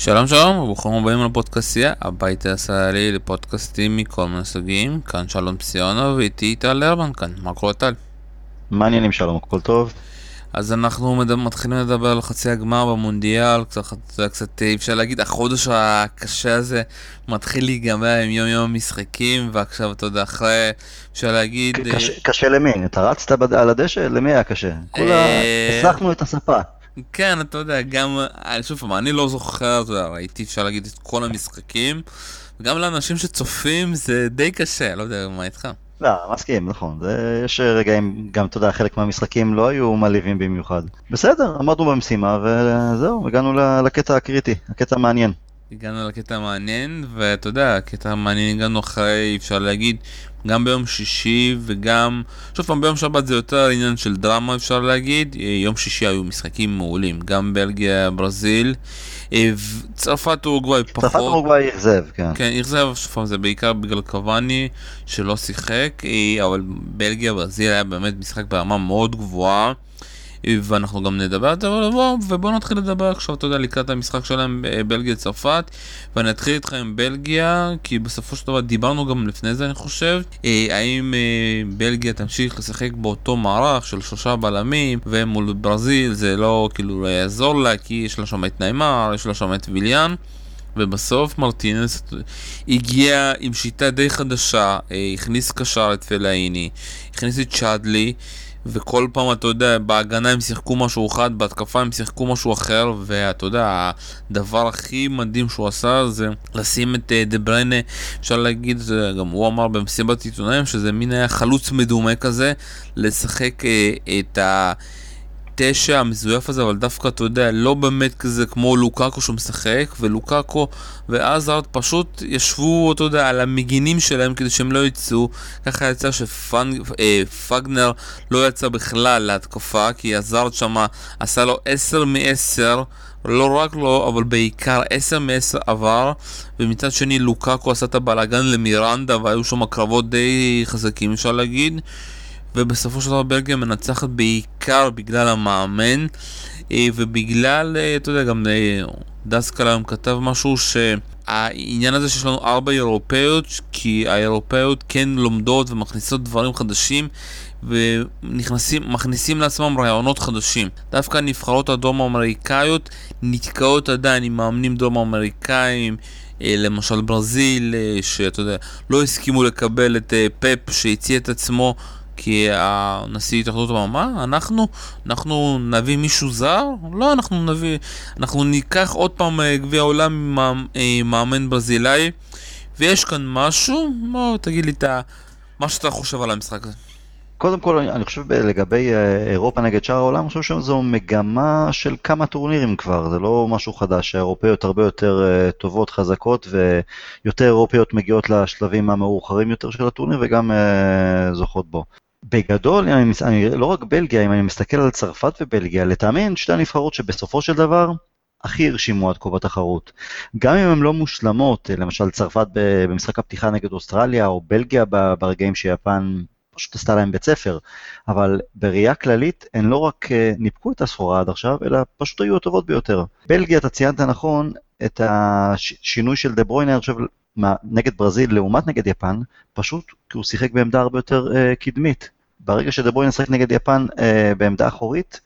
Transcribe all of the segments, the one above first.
שלום שלום וברוכים הבאים לפודקאסטייה, הבית הישראלי לפודקאסטים מכל מיני סוגים, כאן שלום פסיונו ואיתי טל הרמן כאן, מה קורה טל? מעניינים שלום, הכל טוב? אז אנחנו מד... מתחילים לדבר על חצי הגמר במונדיאל, קצת, קצת אפשר להגיד, החודש הקשה הזה מתחיל להיגמר עם יום יום משחקים, ועכשיו אתה יודע, אחרי, אפשר להגיד... קשה, אה... קשה למי? אתה רצת על הדשא? למי היה קשה? כולה אה, הצלחנו את הספה. כן, אתה יודע, גם, אה, שוב פעם, אני לא זוכר, אתה יודע, ראיתי, אפשר להגיד, את כל המשחקים, וגם לאנשים שצופים זה די קשה, לא יודע מה איתך. לא, מסכים, נכון. זה, יש רגעים, גם, אתה יודע, חלק מהמשחקים לא היו מעליבים במיוחד. בסדר, עמדנו במשימה, וזהו, הגענו לקטע הקריטי, הקטע המעניין. הגענו לקטע המעניין, ואתה יודע, הקטע המעניין הגענו אחרי, אפשר להגיד, גם ביום שישי וגם, שוב פעם ביום שבת זה יותר עניין של דרמה אפשר להגיד, יום שישי היו משחקים מעולים, גם בלגיה, ברזיל, צרפת אורוגוואי פחות. צרפת אורוגוואי אכזב, כן. כן, אכזב, שוב פעם זה בעיקר בגלל קוואני שלא שיחק, אבל בלגיה, ברזיל היה באמת משחק ברמה מאוד גבוהה. ואנחנו גם נדבר על זה, ובואו נתחיל לדבר עכשיו, אתה יודע, לקראת המשחק שלהם אה, בלגיה-צרפת, ואני אתחיל איתך עם בלגיה, כי בסופו של דבר דיברנו גם לפני זה, אני חושב, אה, האם אה, בלגיה תמשיך לשחק באותו מערך של שלושה בלמים, ומול ברזיל זה לא כאילו לא יעזור לה, כי יש לה שם את ניימר, יש לה שם את ויליאן. ובסוף מרטינס הגיע עם שיטה די חדשה, הכניס קשר את פלאיני, הכניס את צ'אדלי, וכל פעם, אתה יודע, בהגנה הם שיחקו משהו אחד, בהתקפה הם שיחקו משהו אחר, ואתה יודע, הדבר הכי מדהים שהוא עשה זה לשים את אה, דה בריינה, אפשר להגיד, גם הוא אמר במסיבת עיתונאים, שזה מין היה חלוץ מדומה כזה, לשחק אה, את ה... התשע המזויף הזה, אבל דווקא, אתה יודע, לא באמת כזה כמו לוקאקו שהוא משחק, ולוקאקו ועזארד פשוט ישבו, אתה יודע, על המגינים שלהם כדי שהם לא יצאו. ככה יצא שפגנר אה, לא יצא בכלל להתקפה, כי עזארד שמה עשה לו 10 מ-10. לא רק לו, אבל בעיקר 10 מ-10 עבר, ומצד שני לוקאקו עשה את הבלאגן למירנדה, והיו שם קרבות די חזקים אפשר להגיד. ובסופו של דבר בלגיה מנצחת בעיקר בגלל המאמן אה, ובגלל, אה, אתה יודע, גם אה, דסקל היום כתב משהו שהעניין הזה שיש לנו ארבע אירופאיות, כי האירופאיות כן לומדות ומכניסות דברים חדשים ומכניסים לעצמם רעיונות חדשים. דווקא הנבחרות הדרום האמריקאיות נתקעות עדיין עם מאמנים דרום אמריקאים למשל ברזיל, שאתה יודע, לא הסכימו לקבל את פפ שהציע את עצמו כי הנשיא התאחדות אמר, מה, אנחנו, אנחנו נביא מישהו זר? לא, אנחנו נביא, אנחנו ניקח עוד פעם אה, גביע העולם עם אה, מאמן ברזילאי, ויש כאן משהו, בוא תגיד לי את מה שאתה חושב על המשחק הזה. קודם כל, אני חושב לגבי אה, אירופה נגד שאר העולם, אני חושב שזו מגמה של כמה טורנירים כבר, זה לא משהו חדש, האירופאיות הרבה יותר טובות, חזקות, ויותר אירופאיות מגיעות לשלבים המאוחרים יותר של הטורניר וגם זוכות בו. בגדול, אני, אני, לא רק בלגיה, אם אני מסתכל על צרפת ובלגיה, לטעמי הן שתי הנבחרות שבסופו של דבר הכי הרשימו עד כה בתחרות. גם אם הן לא מושלמות, למשל צרפת במשחק הפתיחה נגד אוסטרליה, או בלגיה ברגעים שיפן פשוט עשתה להם בית ספר, אבל בראייה כללית הן לא רק אה, ניפקו את הסחורה עד עכשיו, אלא פשוט היו הטובות ביותר. בלגיה, אתה ציינת נכון את השינוי של דה ברוינה, אני חושב, נגד ברזיל לעומת נגד יפן, פשוט כי הוא שיחק בעמדה הרבה יותר uh, קדמית. ברגע שדבוין ישחק נגד יפן uh, בעמדה אחורית,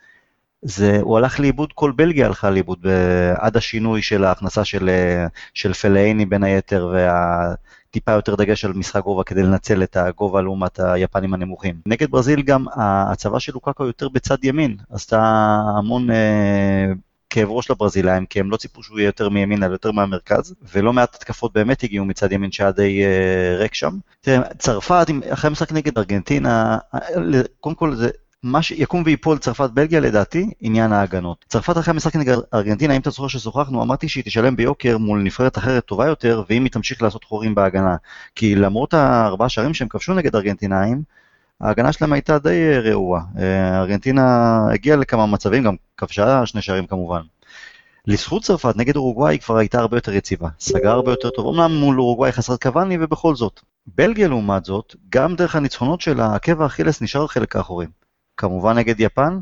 זה, הוא הלך לאיבוד, כל בלגיה הלכה לאיבוד עד השינוי של ההכנסה של, uh, של פלאיני בין היתר והטיפה יותר דגש על משחק גובה כדי לנצל את הגובה לעומת היפנים הנמוכים. נגד ברזיל גם הצבא של לוקקו יותר בצד ימין, עשתה המון uh, כאב ראש לברזילאים, כי הם לא ציפו שהוא יהיה יותר מימין, אלא יותר מהמרכז, ולא מעט התקפות באמת הגיעו מצד ימין שהיה די uh, ריק שם. תראה, צרפת, אחרי המשחק נגד ארגנטינה, אה, קודם כל זה... מה שיקום ויפול צרפת-בלגיה לדעתי, עניין ההגנות. צרפת אחרי המשחק נגד ארגנטינה, אם אתה זוכר ששוחחנו, אמרתי שהיא תשלם ביוקר מול נבחרת אחרת טובה יותר, ואם היא תמשיך לעשות חורים בהגנה. כי למרות הארבעה שערים שהם כבשו נגד ארגנטינאים, ההגנה שלהם הייתה די רעועה. אה, ארגנטינה הגיעה לכמה מצבים, גם כבשה שני שערים כמובן. לזכות צרפת נגד אורוגוואי היא כבר הייתה הרבה יותר יציבה, סגרה הרבה יותר טוב, אמנם מול אורוגוואי חסרת קוואני ובכל זאת. בלגיה לעומת זאת, גם דרך הניצחונות שלה, עקב האכילס נשאר חלק האחורים. כמובן נגד יפן,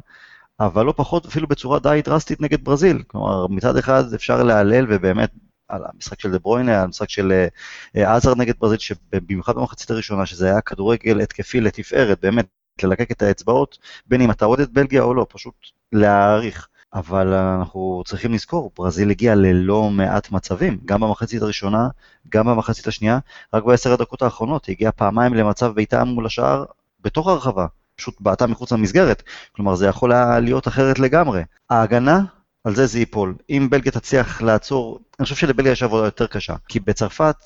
אבל לא פחות אפילו בצורה די דרסטית נגד ברזיל. כלומר, מצד אחד אפשר להלל ובאמת על המשחק של דה ברוינה, על המשחק של עזר נגד ברזיל, שבמיוחד במחצית הראשונה, שזה היה כדורגל התקפי לתפארת, באמת, ללקק את האצבעות, בין אם אתה אוהד את בלגיה או לא, פשוט להעריך. אבל אנחנו צריכים לזכור, ברזיל הגיעה ללא מעט מצבים, גם במחצית הראשונה, גם במחצית השנייה, רק בעשר הדקות האחרונות, היא הגיעה פעמיים למצב בעיטה מול השער בתוך הרחבה, פשוט בעטה מחוץ למסגרת, כלומר זה יכול היה להיות אחרת לגמרי. ההגנה, על זה זה ייפול. אם בלגיה תצליח לעצור, אני חושב שלבלגיה יש עבודה יותר קשה, כי בצרפת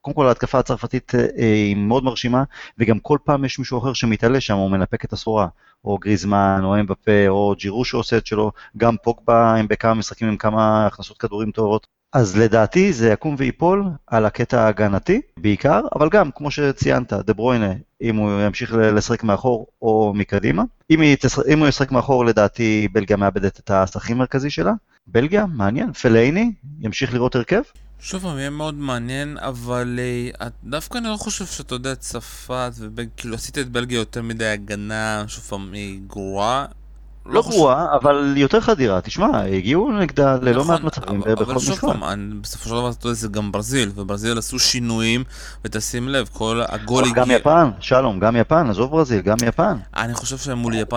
קודם כל ההתקפה הצרפתית אה, היא מאוד מרשימה, וגם כל פעם יש מישהו אחר שמתעלה שם, הוא מנפק את הסחורה, או גריזמן, או אמבפה, או ג'ירו שעושה את שלו, גם פוקבה הם בכמה משחקים עם כמה הכנסות כדורים טובות. אז לדעתי זה יקום ויפול על הקטע ההגנתי בעיקר, אבל גם, כמו שציינת, דה ברוינה, אם הוא ימשיך לשחק מאחור או מקדימה. אם, תשחק, אם הוא ישחק מאחור, לדעתי בלגיה מאבדת את השחקן המרכזי שלה. בלגיה, מעניין. פלייני, ימשיך לראות הרכב? שוב פעם, יהיה מאוד מעניין, אבל uh, דווקא אני לא חושב שאתה יודע, צרפת, וכאילו עשית את בלגיה יותר מדי הגנה, שוב פעם, היא גרועה. לא, גרועה. אבל יותר חדירה. תשמע, הגיעו נגדה ללא נכון, מעט מצבים בכל משחק. בסופו של דבר אתה יודע, זה גם ברזיל, וברזיל עשו שינויים, ותשים לב, כל הגול הגיע... גם יפן, שלום, גם יפן, עזוב ברזיל, גם יפן. אני חושב שמול יפן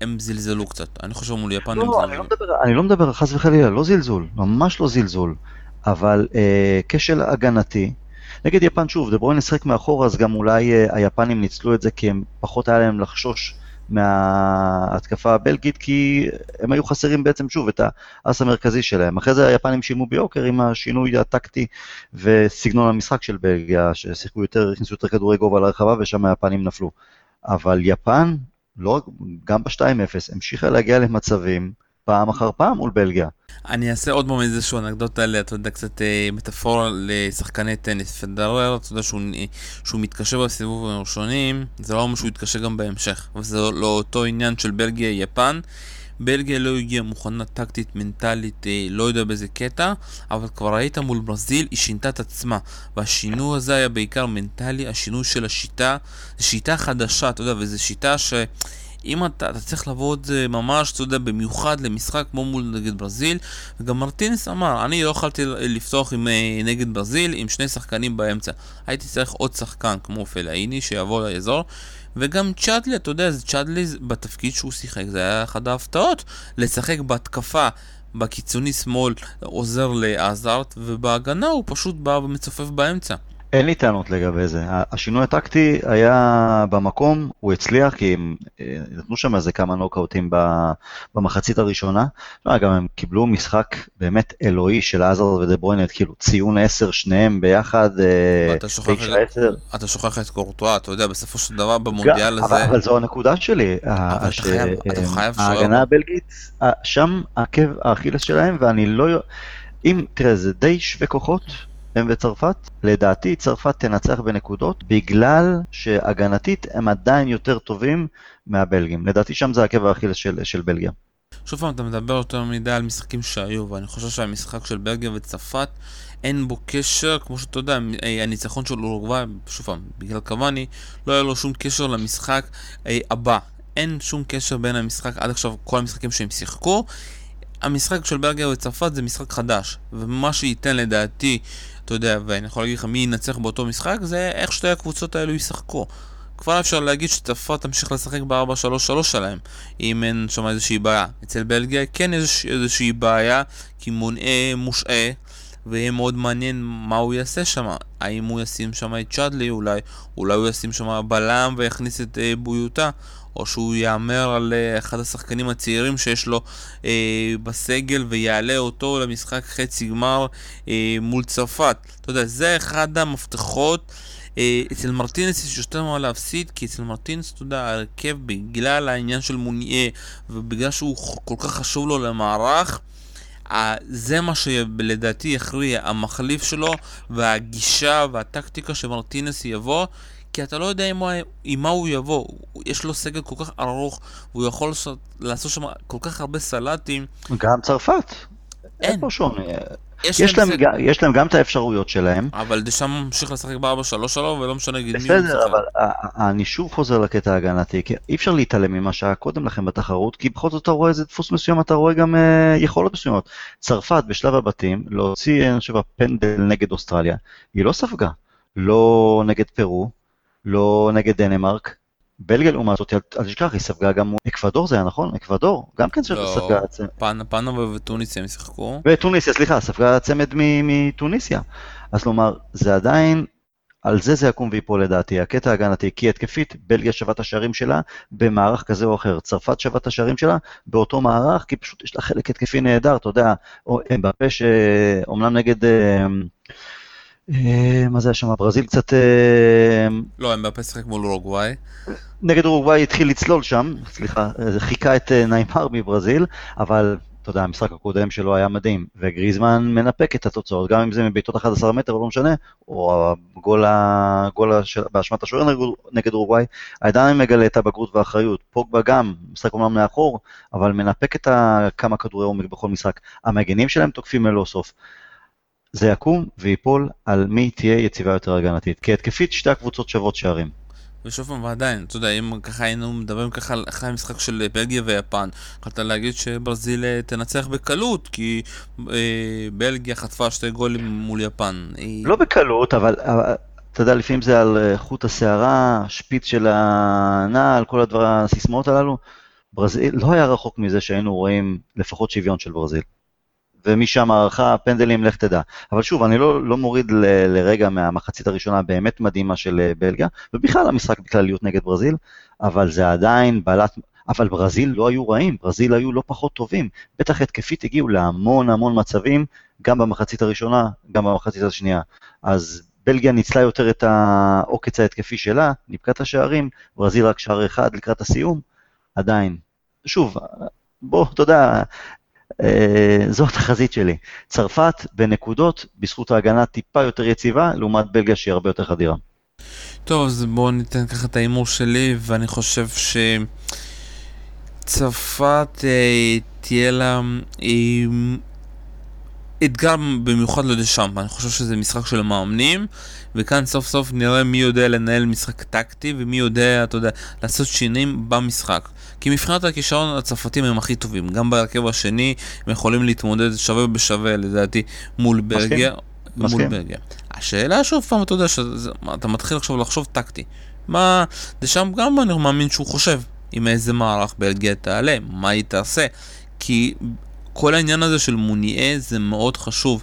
הם, זלזלו קצת. אני חושב שמול יפן לא, הם זלזלו. אני לא מדבר, אני לא מדבר חס וחלילה, לא זלזול, ממש לא זלזול. אבל אה, כשל הגנתי, נגד יפן שוב, דה ברוין נשחק מאחור, אז גם אולי אה, היפנים ניצלו את זה כי הם פחות היה להם לחשוש מההתקפה הבלגית, כי הם היו חסרים בעצם שוב את האס המרכזי שלהם. אחרי זה היפנים שילמו ביוקר עם השינוי הטקטי וסגנון המשחק של בלגיה, ששיחקו יותר, הכניסו יותר כדורי גובה לרחבה ושם היפנים נפלו. אבל יפן, לא, גם ב-2-0, המשיכה להגיע למצבים פעם אחר פעם מול בלגיה. אני אעשה עוד פעם איזשהו אנקדוטה, אתה יודע, קצת אה, מטאפורה לשחקני טניס. פדרר, אתה יודע שהוא, שהוא מתקשה בסיבוב הראשונים, זה לא אומר שהוא יתקשה גם בהמשך. וזה לא אותו עניין של בלגיה-יפן. בלגיה לא הגיעה מוכנה טקטית, מנטלית, אה, לא יודע באיזה קטע, אבל כבר ראית מול ברזיל, היא שינתה את עצמה. והשינוי הזה היה בעיקר מנטלי, השינוי של השיטה. זו שיטה חדשה, אתה יודע, וזו שיטה ש... אם אתה, אתה צריך לעבוד ממש, אתה יודע, במיוחד למשחק כמו מול נגד ברזיל, וגם מרטינס אמר, אני לא יכולתי לפתוח עם, אה, נגד ברזיל עם שני שחקנים באמצע. הייתי צריך עוד שחקן כמו פלאיני שיבוא לאזור, וגם צ'אדלי, אתה יודע, צ'אדלי בתפקיד שהוא שיחק, זה היה אחת ההפתעות, לשחק בהתקפה. בקיצוני שמאל עוזר לעזארט, ובהגנה הוא פשוט בא ומצופף באמצע. אין לי טענות לגבי זה. השינוי הטקטי היה במקום, הוא הצליח, כי הם אה, נתנו שם איזה כמה נוקאוטים במחצית הראשונה. לא, גם הם קיבלו משחק באמת אלוהי של עזר ודה ברוינט, כאילו ציון 10 שניהם ביחד, 9-10. אה, אתה שוכח את קורטואה, אתה יודע, בסופו של דבר במונדיאל הזה... אבל זו הנקודה שלי. אבל אתה חייב, אתה חייב ההגנה הבלגית, שם עקב האכילס שלהם, ואני לא... אם, תראה, זה די שווה כוחות. הם וצרפת. לדעתי צרפת תנצח בנקודות בגלל שהגנתית הם עדיין יותר טובים מהבלגים. לדעתי שם זה עקב האכילס של, של בלגיה. שוב פעם, אתה מדבר יותר מדי על משחקים שהיו, ואני חושב שהמשחק של בלגיה וצרפת אין בו קשר, כמו שאתה יודע, הניצחון של אורוגוואי, שוב פעם, בגלל קוואני, לא היה לו שום קשר למשחק אה, הבא. אין שום קשר בין המשחק, עד עכשיו כל המשחקים שהם שיחקו. המשחק של בלגיה וצרפת זה משחק חדש, ומה שייתן לדעתי אתה יודע, ואני יכול להגיד לך מי ינצח באותו משחק, זה איך שתי הקבוצות האלו ישחקו. כבר אפשר להגיד שצרפת תמשיך לשחק ב-4-3-3 שלהם, אם אין שם איזושהי בעיה. אצל בלגיה כן יש איזושהי בעיה, כי מונעה מושעה, ויהיה מאוד מעניין מה הוא יעשה שם. האם הוא ישים שם את צ'אדלי אולי, אולי הוא ישים שם בלם ויכניס את אה, בויוטה, או שהוא יאמר על אה, אחד השחקנים הצעירים שיש לו אה, בסגל ויעלה אותו למשחק חצי גמר אה, מול צרפת. אתה יודע, זה אחד המפתחות. אה, אצל מרטינס יש יותר מה להפסיד, כי אצל מרטינס, אתה יודע, ההרכב בגלל העניין של מוניה, ובגלל שהוא כל כך חשוב לו למערך, זה מה שלדעתי יכריע, המחליף שלו והגישה והטקטיקה שמרטינס יבוא כי אתה לא יודע עם מה, עם מה הוא יבוא. יש לו סגל כל כך ארוך, והוא יכול לעשות, לעשות שם כל כך הרבה סלטים. גם צרפת. אין. איפה שון? יש יש להם. גם- יש להם גם את האפשרויות שלהם. אבל דשם ממשיך לשחק ב-4-3 שלו, ולא משנה נגד מי הוא בסדר, משחק. אבל ה- ה- אני שוב חוזר לקטע ההגנתי, כי אי אפשר להתעלם ממה שהיה קודם לכן בתחרות, כי בכל זאת אתה רואה איזה דפוס מסוים, אתה רואה גם אה, יכולות מסוימות. צרפת בשלב הבתים, להוציא, אני חושב, הפנדל נגד אוסטרליה, היא לא ספגה. לא נגד פרו, לא נגד דנמרק. בלגיה לעומת זאת, אל תשכח, היא ספגה גם מול אקוודור זה היה נכון? אקוודור, גם כן לא. ספגה צ- פנ- פנמה וטוניסיה הם שיחקו. וטוניסיה, סליחה, ספגה צמד מטוניסיה. אז כלומר, זה עדיין, על זה זה יקום ויפול לדעתי, הקטע ההגנתי, כי התקפית, בלגיה שווה את השערים שלה במערך כזה או אחר, צרפת שווה את השערים שלה באותו מערך, כי פשוט יש לה חלק התקפי נהדר, אתה יודע, או אמבפה שאומנם נגד, אה, מה זה היה שם, ברזיל קצת, אה, לא, הם בפה שיחק מול אורוגוואי. נגד אורוגוואי התחיל לצלול שם, סליחה, זה חיכה את אה, ניימר מברזיל, אבל אתה יודע, המשחק הקודם שלו היה מדהים, וגריזמן מנפק את התוצאות, גם אם זה מבעיטות 11 מטר, לא משנה, או הגול, באשמת השוער נגד, אורוגוואי, עדיין מגלה את הבגרות והאחריות. פוגבה גם, משחק אומנם מאחור, אבל מנפק את כמה כדורי עומק בכל משחק. המגנים שלהם תוקפים ללא סוף. זה יקום ויפול על מי תהיה יציבה יותר הגנתית, כי התקפית שתי הקבוצות שוות שערים. ושוב פעם, ועדיין, אתה יודע, אם ככה היינו מדברים ככה על אחרי המשחק של בלגיה ויפן, יכולת להגיד שברזיל אה, תנצח בקלות, כי אה, בלגיה חטפה שתי גולים מול יפן. היא... לא בקלות, אבל אבל, אתה יודע, לפעמים זה על אה, חוט השערה, שפיץ של הנעל, כל הדבר, הסיסמאות הללו. ברזיל, לא היה רחוק מזה שהיינו רואים לפחות שוויון של ברזיל. ומשם הערכה, פנדלים, לך תדע. אבל שוב, אני לא, לא מוריד ל, לרגע מהמחצית הראשונה הבאמת מדהימה של אה, בלגיה, ובכלל המשחק בכלליות נגד ברזיל, אבל זה עדיין בעלת... אבל ברזיל לא היו רעים, ברזיל היו לא פחות טובים. בטח התקפית הגיעו להמון המון מצבים, גם במחצית הראשונה, גם במחצית השנייה. אז בלגיה ניצלה יותר את העוקץ ההתקפי שלה, את השערים, ברזיל רק שער אחד לקראת הסיום, עדיין. שוב, בוא, אתה יודע, זו התחזית שלי. צרפת בנקודות, בזכות ההגנה טיפה יותר יציבה, לעומת בלגיה שהיא הרבה יותר חדירה. טוב, אז בואו ניתן ככה את ההימור שלי, ואני חושב שצרפת אה, תהיה לה אה, אתגר במיוחד לדשאמפ, אני חושב שזה משחק של מאמנים, וכאן סוף סוף נראה מי יודע לנהל משחק טקטי, ומי יודע, אתה יודע, לעשות שינויים במשחק. כי מבחינת הכישרון הצרפתים הם הכי טובים, גם בהרכב השני הם יכולים להתמודד שווה בשווה לדעתי מול בלגיה. מול מסכים. בלגיה. השאלה שוב פעם, אתה יודע, שזה, אתה מתחיל עכשיו לחשוב טקטי. מה, דשם גם אני מאמין שהוא חושב עם איזה מערך בלגיה תעלה, מה היא תעשה. כי כל העניין הזה של מוניה זה מאוד חשוב.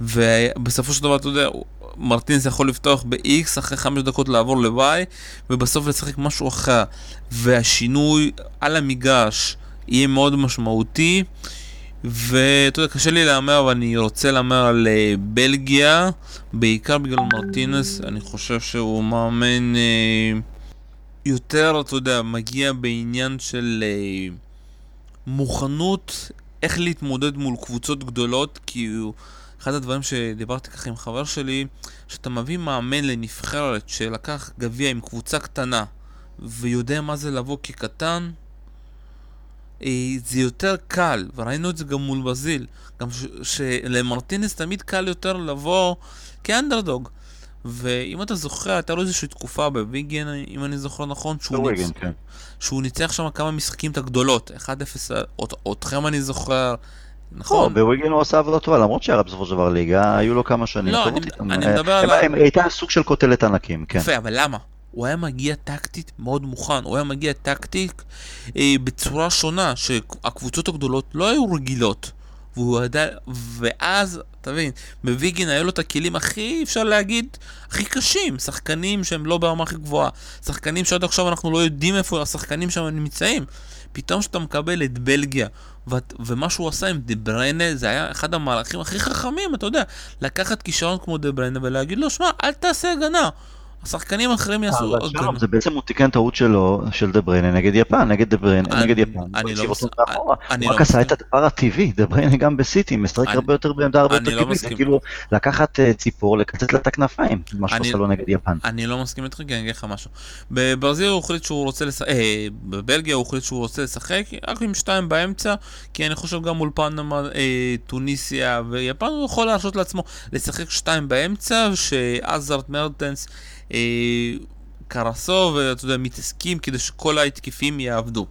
ובסופו של דבר, אתה יודע, מרטינס יכול לפתוח ב-X, אחרי חמש דקות לעבור ל-Y, ובסוף לשחק משהו אחר. והשינוי על המגרש יהיה מאוד משמעותי. ואתה יודע, קשה לי להמר, אבל אני רוצה להמר על אה, בלגיה, בעיקר בגלל מרטינס, אני חושב שהוא מאמן אה, יותר, אתה יודע, מגיע בעניין של אה, מוכנות, איך להתמודד מול קבוצות גדולות, כי הוא... אחד הדברים שדיברתי ככה עם חבר שלי, שאתה מביא מאמן לנבחרת שלקח גביע עם קבוצה קטנה, ויודע מה זה לבוא כקטן, אה, זה יותר קל, וראינו את זה גם מול ברזיל, גם שלמרטינס תמיד קל יותר לבוא כאנדרדוג. ואם אתה זוכר, הייתה לו איזושהי תקופה בוויגן, אם אני זוכר נכון, שהוא, ניצ... כן. שהוא ניצח שם כמה משחקים את הגדולות, 1-0, אות- אתכם אני זוכר, נכון? בוויגן הוא עשה עבודה טובה, למרות שירד בסופו של דבר ליגה, היו לו כמה שנים לא, אני- אה, מדבר על הייתה סוג של קוטלת ענקים, כן. יפה, אבל למה? הוא היה מגיע טקטית מאוד מוכן, הוא היה מגיע טקטית אה, בצורה שונה, שהקבוצות הגדולות לא היו רגילות. והוא ידע, ואז, אתה מבין, בוויגין היו לו את הכלים הכי, אפשר להגיד, הכי קשים. שחקנים שהם לא ברמה הכי גבוהה. שחקנים שעד עכשיו אנחנו לא יודעים איפה השחקנים שם נמצאים. פתאום כשאתה מקבל את בלגיה, ומה שהוא עשה עם דה בריינה, זה היה אחד המהלכים הכי חכמים, אתה יודע. לקחת כישרון כמו דה בריינה ולהגיד לו, שמע, אל תעשה הגנה. השחקנים האחרים יעשו אבל עוד גולים. זה בעצם הוא תיקן טעות שלו, של דה בריינה נגד יפן, נגד דה בריינה, נגד יפן. אני לא הציב מס- אותו מאחורה. אני הוא לא רק עשה מסכים. את הדבר הטבעי, דה בריינה גם בסיטי, משחק הרבה יותר בעמדה הרבה יותר לא קדמית, זה מסכים. כאילו לקחת אה, ציפור, לקצץ לה את הכנפיים, מה אני- שעושה לו נגד יפן. אני לא מסכים איתך, כי אני אגיד לך משהו. בברזיל הוא החליט שהוא רוצה לשחק, אה, בבלגיה הוא החליט שהוא רוצה לשחק רק עם שתיים באמצע, כי אני חושב גם מול פנמה, אה, טוניסיה ויפן הוא יכול להרשות לעצמו לשחק שתיים באמצע, שעזרת מרטנס, אה, קרסו, ואתה יודע, מתעסקים כדי שכל ההתקפים יעבדו.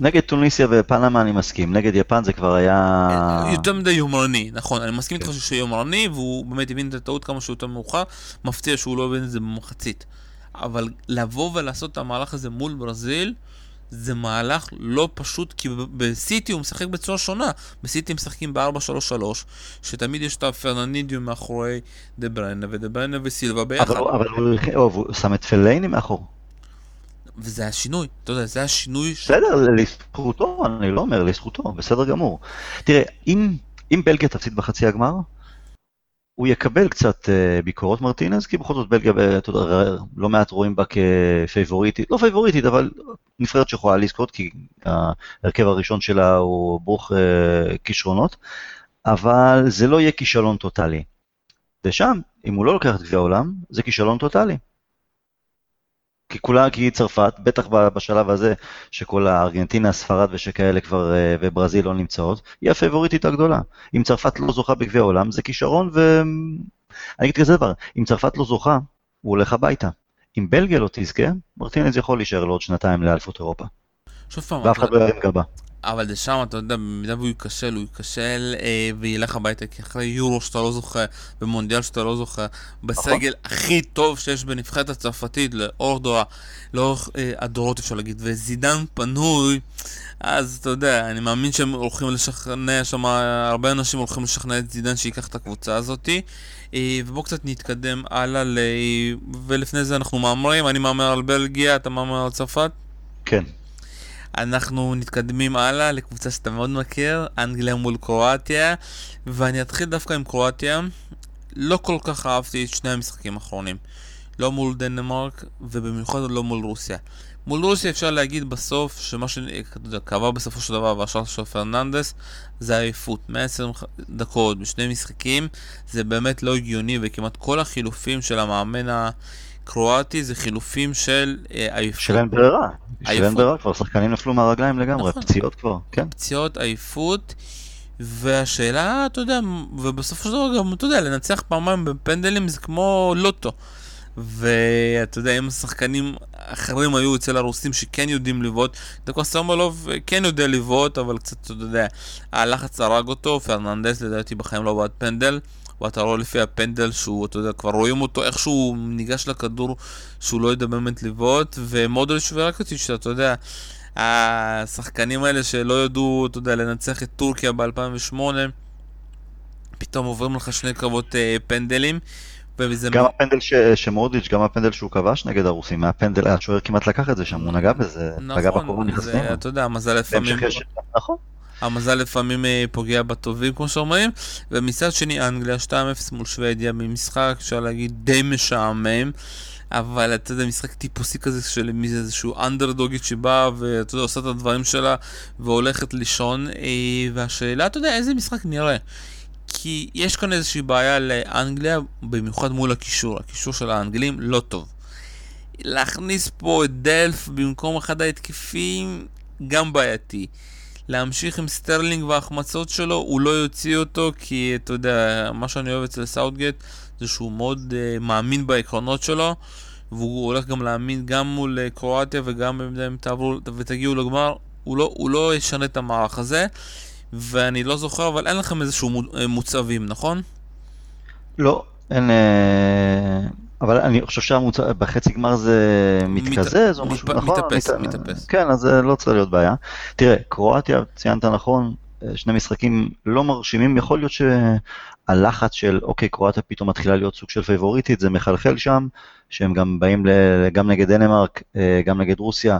נגד טוניסיה ופנמה אני מסכים, נגד יפן זה כבר היה... יותר מדי יומרני, נכון, אני מסכים איתך כן. שהוא יומרני, והוא באמת הבין את הטעות כמה שיותר מאוחר, מפתיע שהוא לא הבין את זה במחצית. אבל לבוא ולעשות את המהלך הזה מול ברזיל, זה מהלך לא פשוט, כי בסיטי הוא משחק בצורה שונה. בסיטי משחקים ב-4-3-3, שתמיד יש את הפרננדיניו מאחורי דה בריינה, ודה בריינה וסילבה ביחד. אבל, אבל הוא, הוא, הוא שם את פלאייני מאחור. וזה השינוי, אתה יודע, זה השינוי ש... בסדר, לזכותו, אני לא אומר, לזכותו, בסדר גמור. תראה, אם, אם בלגיה תפסיד בחצי הגמר, הוא יקבל קצת אה, ביקורות מרטינז, כי בכל זאת בלגיה, ב- אתה יודע, לא מעט רואים בה כפייבוריטית, לא פייבוריטית, אבל נבחרת שיכולה לזכות, כי ההרכב הראשון שלה הוא ברוך uh, כישרונות, אבל זה לא יהיה כישלון טוטאלי. ושם, אם הוא לא לוקח את גביע העולם, זה כישלון טוטאלי. כי כולה, כי צרפת, בטח בשלב הזה, שכל הארגנטינה, ספרד ושכאלה כבר, אה, וברזיל לא נמצאות, היא הפייבוריטית הגדולה. אם צרפת לא זוכה בגביע העולם, זה כישרון, ו... אני אגיד כזה דבר, אם צרפת לא זוכה, הוא הולך הביתה. אם בלגיה לא תזכה, מרטינז יכול להישאר לעוד שנתיים לאליפות אירופה. שוב פעם, ואף אחד לא ירים גבה. אבל זה שם, אתה יודע, במידה והוא ייכשל, הוא ייכשל אה, וילך הביתה, כי אחרי יורו שאתה לא זוכה, במונדיאל שאתה לא זוכה, בסגל הכי טוב שיש בנבחרת הצרפתית, לאורך דורה, לאורך אה, הדורות אפשר להגיד, וזידן פנוי, אז אתה יודע, אני מאמין שהם הולכים לשכנע שם, הרבה אנשים הולכים לשכנע את זידן שייקח את הקבוצה הזאתי. אה, ובואו קצת נתקדם הלאה, ל... ולפני זה אנחנו מהמרים, אני מהמר על בלגיה, אתה מהמר על צרפת? כן. אנחנו מתקדמים הלאה לקבוצה שאתה מאוד מכיר, אנגליה מול קרואטיה, ואני אתחיל דווקא עם קרואטיה. לא כל כך אהבתי את שני המשחקים האחרונים. לא מול דנמרק, ובמיוחד לא מול רוסיה. מול רוסיה אפשר להגיד בסוף, שמה שקבע בסופו של דבר והשאר של פרננדס, זה עייפות. 120 דקות בשני משחקים, זה באמת לא הגיוני, וכמעט כל החילופים של המאמן הקרואטי זה חילופים של אה, עייפות. של אין ברירה. של עייפות. אין ברירה, כבר שחקנים נפלו מהרגליים לגמרי, נכון. פציעות כבר, כן. פציעות, עייפות, והשאלה, אתה יודע, ובסופו של דבר גם, אתה יודע, לנצח פעמיים בפנדלים זה כמו לוטו. ואתה יודע, אם השחקנים אחרים היו אצל הרוסים שכן יודעים לבעוט, דקו סמולוב כן יודע לבעוט, אבל קצת, אתה יודע, הלחץ הרג אותו, פרננדס לדעתי בחיים לא בעט פנדל. ואתה רואה לפי הפנדל שהוא, אתה יודע, כבר רואים אותו, איך שהוא ניגש לכדור, שהוא לא יודע באמת לבעוט, ומודריץ' ורקוטיץ', אתה יודע, השחקנים האלה שלא ידעו, אתה יודע, לנצח את טורקיה ב-2008, פתאום עוברים לך שני קרבות אה, פנדלים. וזה גם הפנדל ש- שמורדיץ', גם הפנדל שהוא כבש נגד הרוסים, מהפנדל, השוער כמעט לקח את זה שם, הוא נגע בזה, נכון, בקורונה נכנס זה, פנימה. אתה יודע, המזל לפעמים. נכון. המזל לפעמים אה, פוגע בטובים, כמו שאומרים, ומצד שני אנגליה 2-0 מול שוודיה במשחק, אפשר להגיד, די משעמם. אבל אתה יודע, משחק טיפוסי כזה של איזשהו אנדרדוגית שבאה ואתה יודע, עושה את הדברים שלה והולכת לישון. אה, והשאלה, אתה יודע, איזה משחק נראה. כי יש כאן איזושהי בעיה לאנגליה, במיוחד מול הקישור. הקישור של האנגלים לא טוב. להכניס פה את דלף במקום אחד ההתקפים, גם בעייתי. להמשיך עם סטרלינג וההחמצות שלו, הוא לא יוציא אותו, כי אתה יודע, מה שאני אוהב אצל סאוטגייט זה שהוא מאוד אה, מאמין בעקרונות שלו, והוא הולך גם להאמין גם מול אה, קרואטיה וגם אם תעברו ותגיעו לגמר, הוא לא, הוא לא ישנה את המערך הזה, ואני לא זוכר, אבל אין לכם איזשהו אה, מוצהבים, נכון? לא, אין... אבל אני חושב שבחצי גמר זה מתקזז או משהו, נכון? מתאפס, מת- מתאפס. כן, אז זה לא צריך להיות בעיה. תראה, קרואטיה, ציינת נכון, אה, שני משחקים לא מרשימים, יכול להיות שהלחץ של, אוקיי, קרואטיה פתאום מתחילה להיות סוג של פייבוריטית, זה מחלחל שם, שהם גם באים גם נגד דנמרק, אה, גם נגד רוסיה,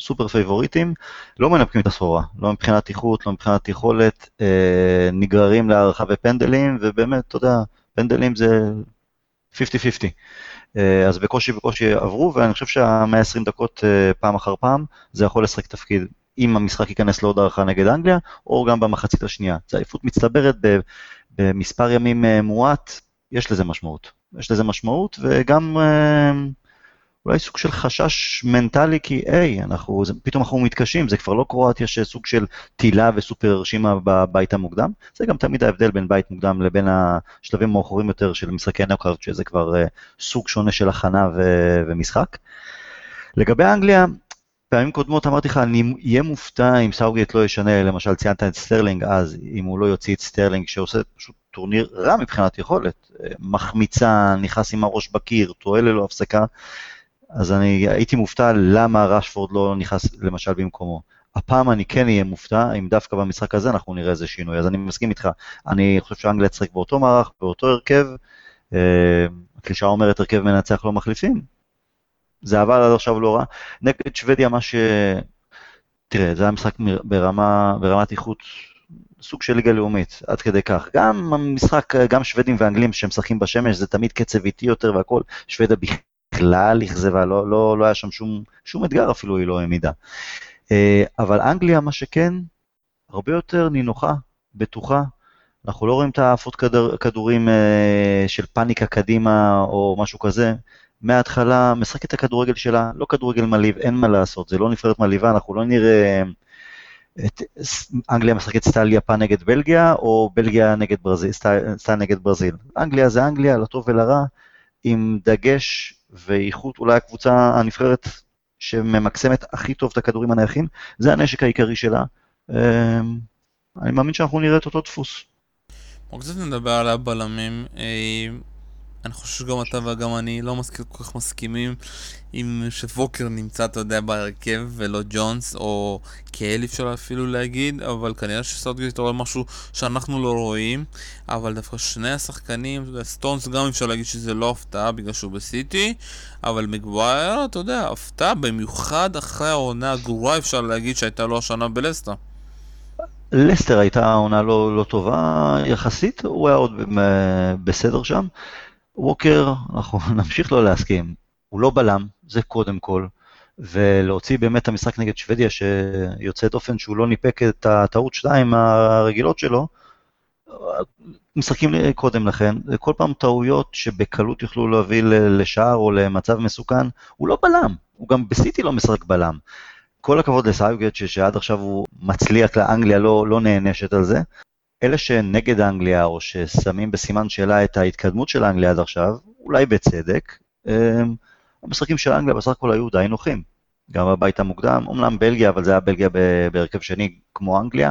סופר פייבוריטים, לא מנפקים את הסחורה, לא מבחינת איכות, לא מבחינת יכולת, אה, נגררים להארכה ופנדלים, ובאמת, אתה יודע, פנדלים זה 50-50. אז בקושי בקושי עברו, ואני חושב שה-120 דקות פעם אחר פעם, זה יכול לשחק תפקיד אם המשחק ייכנס לעוד הערכה נגד אנגליה, או גם במחצית השנייה. זו עייפות מצטברת במספר ימים מועט, יש לזה משמעות. יש לזה משמעות, וגם אולי סוג של חשש מנטלי, כי היי, אנחנו, זה, פתאום אנחנו מתקשים, זה כבר לא קרואטיה שסוג של טילה וסופר הרשימה בבית המוקדם, זה גם תמיד ההבדל בין בית מוקדם לבין השלבים המאוחרים יותר של משחקי נוקאאוט, שזה כבר אה, סוג שונה של הכנה ו- ומשחק. לגבי אנגליה, פעמים קודמות אמרתי לך, אני אהיה מופתע אם סאוטגייט לא ישנה, למשל ציינת את סטרלינג אז, אם הוא לא יוציא את סטרלינג שעושה פשוט טורניר רע מבחינת יכולת, אה, מחמיץ, נכנס עם הראש בקיר, טועה ללא הפסקה, אז אני הייתי מופתע למה רשפורד לא נכנס למשל במקומו. הפעם אני כן אהיה מופתע אם דווקא במשחק הזה אנחנו נראה איזה שינוי, אז אני מסכים איתך. אני חושב שאנגליה תשחק באותו מערך, באותו הרכב. אה, הקלישה אומרת הרכב מנצח לא מחליפים. זה עבד עד עכשיו לא רע. נגד שוודיה מה ש... תראה, זה היה משחק ברמה, ברמת איכות סוג של ליגה לאומית, עד כדי כך. גם המשחק, גם שוודים ואנגלים שמשחקים בשמש, זה תמיד קצב איטי יותר והכל. שוודיה בכלל אכזבה, לא, לא, לא היה שם שום, שום אתגר אפילו היא לא העמידה. אה, אבל אנגליה, מה שכן, הרבה יותר נינוחה, בטוחה. אנחנו לא רואים את העפות כדור, כדורים אה, של פאניקה קדימה או משהו כזה. מההתחלה משחקת את הכדורגל שלה, לא כדורגל מלהיב, אין מה לעשות, זה לא נבחרת מלהיבה, אנחנו לא נראה את אנגליה משחקת סטייל יפן נגד בלגיה, או בלגיה נגד ברזיל, סטייל נגד ברזיל. אנגליה זה אנגליה, לטוב ולרע, עם דגש ואיכות אולי הקבוצה הנבחרת שממקסמת הכי טוב את הכדורים הנייחים, זה הנשק העיקרי שלה. אמ, אני מאמין שאנחנו נראה את אותו דפוס. בואו קצת נדבר על הבלמים. אה, אני חושב שגם אתה וגם אני לא מסכים, כל כך מסכימים עם שווקר נמצא, אתה יודע, בהרכב ולא ג'ונס או קהל אפשר אפילו להגיד, אבל כנראה שסאוטגייט רואה משהו שאנחנו לא רואים, אבל דווקא שני השחקנים, סטונס גם אפשר להגיד שזה לא הפתעה בגלל שהוא בסיטי, אבל מגווייר, אתה יודע, הפתעה במיוחד אחרי העונה הגרועה אפשר להגיד שהייתה לו השנה בלסטה. לסטר הייתה עונה לא, לא טובה יחסית, הוא היה עוד בסדר שם. ווקר, אנחנו נמשיך לא להסכים, הוא לא בלם, זה קודם כל, ולהוציא באמת את המשחק נגד שוודיה שיוצא דופן שהוא לא ניפק את הטעות שתיים הרגילות שלו, משחקים קודם לכן, זה כל פעם טעויות שבקלות יוכלו להביא לשער או למצב מסוכן, הוא לא בלם, הוא גם בסיטי לא משחק בלם. כל הכבוד לסייוגט שעד עכשיו הוא מצליח לאנגליה, לא, לא נענשת על זה, אלה שנגד אנגליה או ששמים בסימן שאלה את ההתקדמות של אנגליה עד עכשיו, אולי בצדק, אמ, המשחקים של אנגליה בסך הכל היו די נוחים. גם בבית המוקדם, אומנם בלגיה, אבל זה היה בלגיה בהרכב שני כמו אנגליה.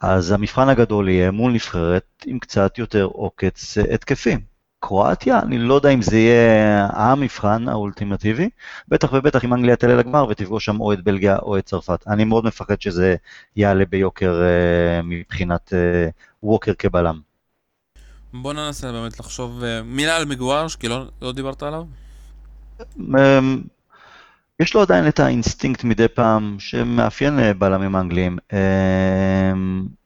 אז המבחן הגדול יהיה מול נבחרת עם קצת יותר עוקץ התקפים. קרואטיה, אני לא יודע אם זה יהיה המבחן האולטימטיבי, בטח ובטח אם אנגליה תעלה לגמר ותפגוש שם או את בלגיה או את צרפת. אני מאוד מפחד שזה יעלה ביוקר אה, מבחינת אה, ווקר כבלם. בוא ננסה באמת לחשוב אה, מילה על מגווייר, כי לא, לא דיברת עליו. אמ, יש לו עדיין את האינסטינקט מדי פעם שמאפיין בלמים אנגליים. אמ,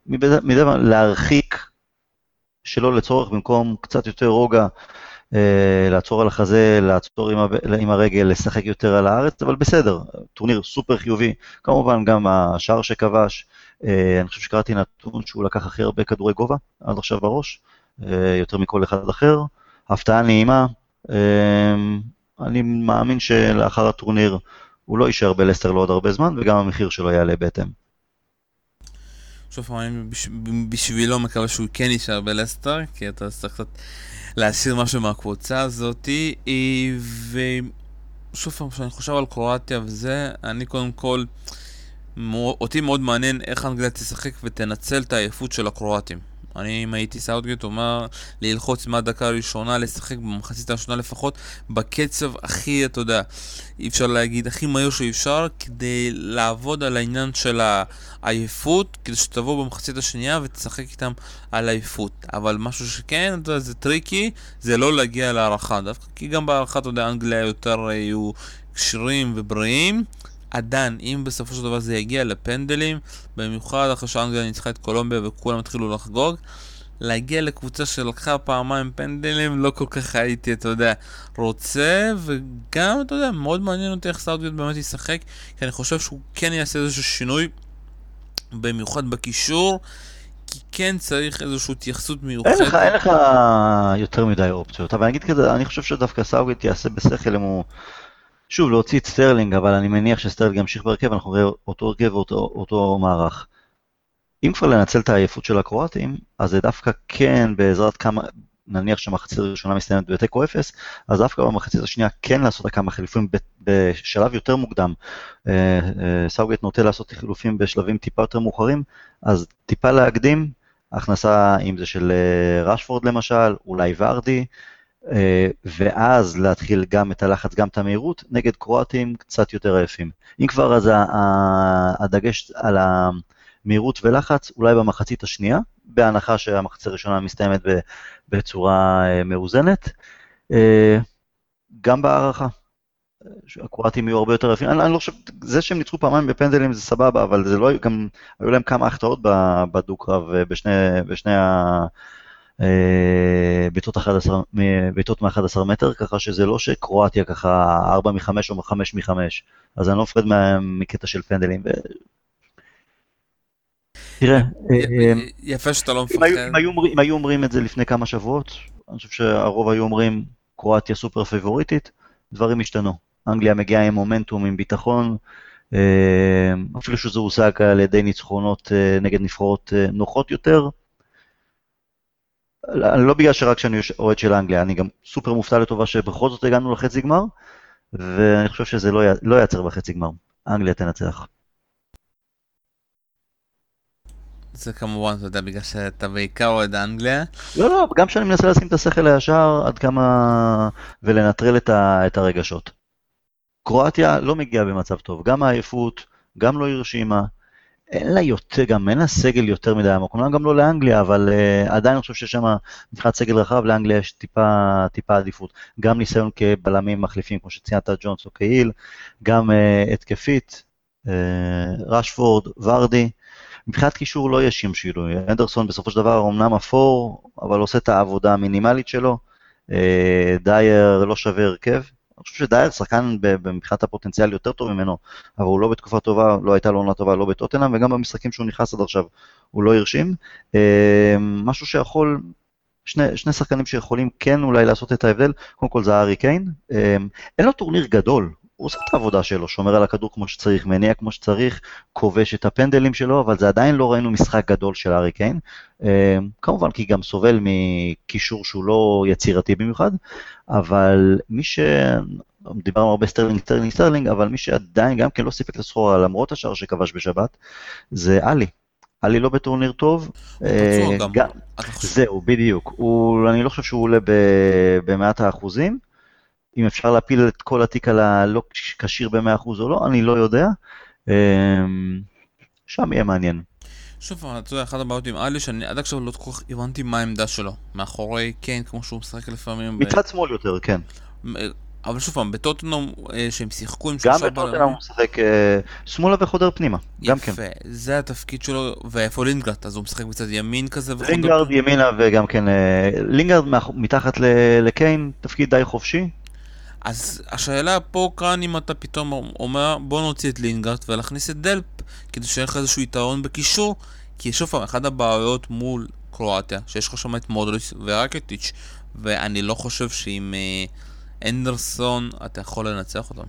מדי פעם להרחיק שלא לצורך, במקום קצת יותר רוגע, אה, לעצור על החזה, לעצור עם, עם הרגל, לשחק יותר על הארץ, אבל בסדר, טורניר סופר חיובי. כמובן גם השער שכבש, אה, אני חושב שקראתי נתון שהוא לקח הכי הרבה כדורי גובה עד עכשיו בראש, אה, יותר מכל אחד אחר. הפתעה נעימה, אה, אני מאמין שלאחר הטורניר הוא לא יישאר בלסטר לעוד הרבה זמן, וגם המחיר שלו יעלה בהתאם. שוב אני בשבילו מקווה שהוא כן יישאר בלסטר, כי אתה צריך קצת להשאיר משהו מהקבוצה הזאתי, ושוב פעם, כשאני חושב על קרואטיה וזה, אני קודם כל, אותי מאוד מעניין איך אנגליה תשחק ותנצל את העייפות של הקרואטים. אני, אם הייתי סאוטגייט, אומר ללחוץ מהדקה הראשונה, לשחק במחצית הראשונה לפחות, בקצב הכי, אתה יודע, אי אפשר להגיד, הכי מהיר שאפשר, כדי לעבוד על העניין של העייפות, כדי שתבוא במחצית השנייה ותשחק איתם על עייפות. אבל משהו שכן, אתה יודע, זה טריקי, זה לא להגיע להארכה, דווקא כי גם בהארכה, אתה יודע, אנגליה יותר יהיו כשירים ובריאים. עדיין, אם בסופו של דבר זה יגיע לפנדלים, במיוחד אחרי שאנגליה ניצחה את קולומביה וכולם התחילו לחגוג, להגיע לקבוצה שלקחה פעמיים פנדלים, לא כל כך הייתי, אתה יודע, רוצה, וגם, אתה יודע, מאוד מעניין אותי איך סאוטגייט באמת ישחק, כי אני חושב שהוא כן יעשה איזשהו שינוי, במיוחד בקישור. כי כן צריך איזושהי התייחסות מיוחדת. אין לך, אין לך יותר מדי אופציות, אבל אני אגיד כזה, אני חושב שדווקא סאוטגייט יעשה בשכל אם הוא... שוב, להוציא את סטרלינג, אבל אני מניח שסטרלינג ימשיך בהרכב, אנחנו נראה אותו הרכב ואותו מערך. אם כבר לנצל את העייפות של הקרואטים, אז זה דווקא כן בעזרת כמה, נניח שהמחצית הראשונה מסתיימת בתיקו אפס, אז דווקא במחצית השנייה כן לעשות כמה חילופים בשלב יותר מוקדם. אה, אה, סאוגט נוטה לעשות חילופים בשלבים טיפה יותר מאוחרים, אז טיפה להקדים, הכנסה אם זה של אה, רשפורד למשל, אולי ורדי, ואז להתחיל גם את הלחץ, גם את המהירות, נגד קרואטים קצת יותר עייפים. אם כבר אז הדגש על המהירות ולחץ, אולי במחצית השנייה, בהנחה שהמחצית הראשונה מסתיימת בצורה אה, מאוזנת. אה, גם בהערכה. הקרואטים יהיו הרבה יותר יפים. אני, אני לא חושב, זה שהם ניצחו פעמיים בפנדלים זה סבבה, אבל זה לא, גם, היו להם כמה החטאות בדו-קרב אה, בשני, בשני. בעיטות מ-11 מטר, ככה שזה לא שקרואטיה ככה 4 מ-5 או 5 מ-5, אז אני לא מפחד מקטע של פנדלים, תראה, אה, יפה שאתה לא מפחד. אם היו אומרים את זה לפני כמה שבועות, אני חושב שהרוב היו אומרים קרואטיה סופר פיבוריטית, דברים השתנו. אנגליה מגיעה עם מומנטום, עם ביטחון, אה, אפילו שזה הושג על ידי ניצחונות אה, נגד נבחרות נוחות יותר. לא בגלל שרק שאני אוהד של אנגליה, אני גם סופר מופתע לטובה שבכל זאת הגענו לחצי גמר, ואני חושב שזה לא, לא ייעצר בחצי גמר. אנגליה תנצח. זה כמובן, אתה יודע, בגלל שאתה בעיקר אוהד אנגליה. לא, לא, גם כשאני מנסה לשים את השכל הישר עד כמה... ולנטרל את, ה... את הרגשות. קרואטיה לא מגיעה במצב טוב, גם העייפות, גם לא הרשימה. אין לה יותר, גם אין לה סגל יותר מדי עמוק, אומנם גם לא לאנגליה, אבל uh, עדיין אני חושב שיש שם מבחינת סגל רחב, לאנגליה יש טיפה, טיפה עדיפות. גם ניסיון כבלמים מחליפים, כמו שציינת ג'ונס או קהיל, גם uh, התקפית, uh, רשפורד, ורדי, מבחינת קישור לא יש שום שינוי. אנדרסון בסופו של דבר אומנם אפור, אבל עושה את העבודה המינימלית שלו. אה, דייר לא שווה הרכב. אני חושב שדייר שחקן מבחינת הפוטנציאל יותר טוב ממנו, אבל הוא לא בתקופה טובה, לא הייתה לו עונה טובה לא בטוטנאם, וגם במשחקים שהוא נכנס עד עכשיו הוא לא הרשים. אה, משהו שיכול, שני, שני שחקנים שיכולים כן אולי לעשות את ההבדל, קודם כל זה הארי קיין. אה, אין לו טורניר גדול, הוא עושה את העבודה שלו, שומר על הכדור כמו שצריך, מניע כמו שצריך, כובש את הפנדלים שלו, אבל זה עדיין לא ראינו משחק גדול של הארי קיין. אה, כמובן כי גם סובל מקישור שהוא לא יצירתי במיוחד, אבל מי ש... דיברנו הרבה סטרלינג, סטרלינג, סטרלינג, אבל מי שעדיין גם כן לא סיפק את הסחורה למרות השער שכבש בשבת, זה עלי. עלי לא בטורניר טוב. אה, גם. זהו, בדיוק. הוא, אני לא חושב שהוא עולה במאת האחוזים. אם אפשר להפיל את כל התיק על הלא כשיר ב-100% או לא, אני לא יודע. אמ, שם יהיה מעניין. שוב, אתה יודע, אחת הבעיות עם אלי, שאני עד עכשיו לא כל כך הבנתי מה העמדה שלו. מאחורי קיין, כמו שהוא משחק לפעמים. מצד שמאל יותר, כן. אבל שוב פעם, בטוטנאם אה, שהם שיחקו עם שלושה בלמים. גם בטוטנאם הוא משחק אה, שמאלה וחודר פנימה, גם כן. יפה, זה התפקיד שלו, ואיפה לינגרד? אז הוא משחק מצד ימין כזה וחודר... לינגרד ימינה וגם כן, אה, לינגרד מתחת לקיין, תפקיד די חופשי. אז השאלה פה כאן אם אתה פתאום אומר בוא נוציא את לינגארד ולהכניס את דלפ כדי שיהיה לך איזשהו יתרון בקישור כי שוב פעם, אחת הבעיות מול קרואטיה שיש לך שם את מודריץ' ורקטיץ' ואני לא חושב שעם אה, אנדרסון אתה יכול לנצח אותם.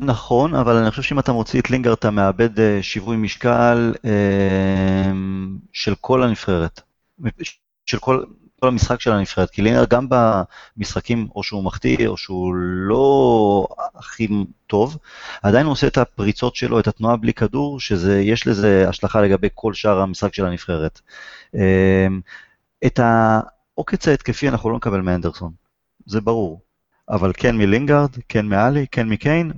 נכון, אבל אני חושב שאם אתה מוציא את לינגארד אתה מאבד אה, שיווי משקל אה, של כל הנבחרת. של כל, כל המשחק של הנבחרת, כי לינר גם במשחקים, או שהוא מחטיא, או שהוא לא הכי טוב, עדיין הוא עושה את הפריצות שלו, את התנועה בלי כדור, שיש לזה השלכה לגבי כל שאר המשחק של הנבחרת. אמ, את העוקץ ההתקפי אנחנו לא נקבל מאנדרסון, זה ברור. אבל כן מלינגארד, כן מאלי, כן מקיין,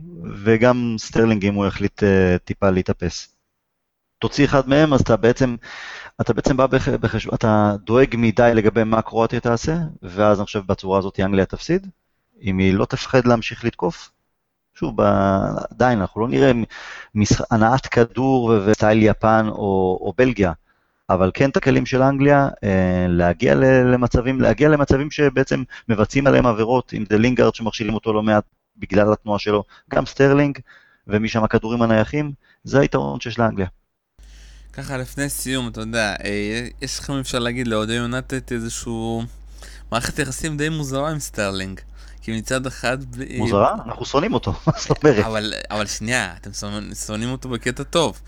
וגם סטרלינג אם הוא יחליט אה, טיפה להתאפס. תוציא אחד מהם, אז אתה בעצם אתה בעצם בא בחשבון, אתה דואג מדי לגבי מה קרואטיה תעשה, ואז אני חושב בצורה הזאת אנגליה תפסיד, אם היא לא תפחד להמשיך לתקוף. שוב, עדיין אנחנו לא נראה הנעת כדור וסטייל יפן או, או בלגיה, אבל כן את הכלים של אנגליה, אה, להגיע למצבים, להגיע למצבים שבעצם מבצעים עליהם עבירות, אם זה לינגארד שמכשילים אותו לא מעט בגלל התנועה שלו, גם סטרלינג, ומשם הכדורים הנייחים, זה היתרון שיש לאנגליה. ככה לפני סיום, אתה יודע, אה, יש לכם אפשר להגיד לאוהדי יונטד איזשהו מערכת יחסים די מוזרה עם סטרלינג. כי מצד אחד... מוזרה? אנחנו שונאים אותו, מה זאת אומרת? אבל שנייה, אתם שונאים אותו בקטע טוב.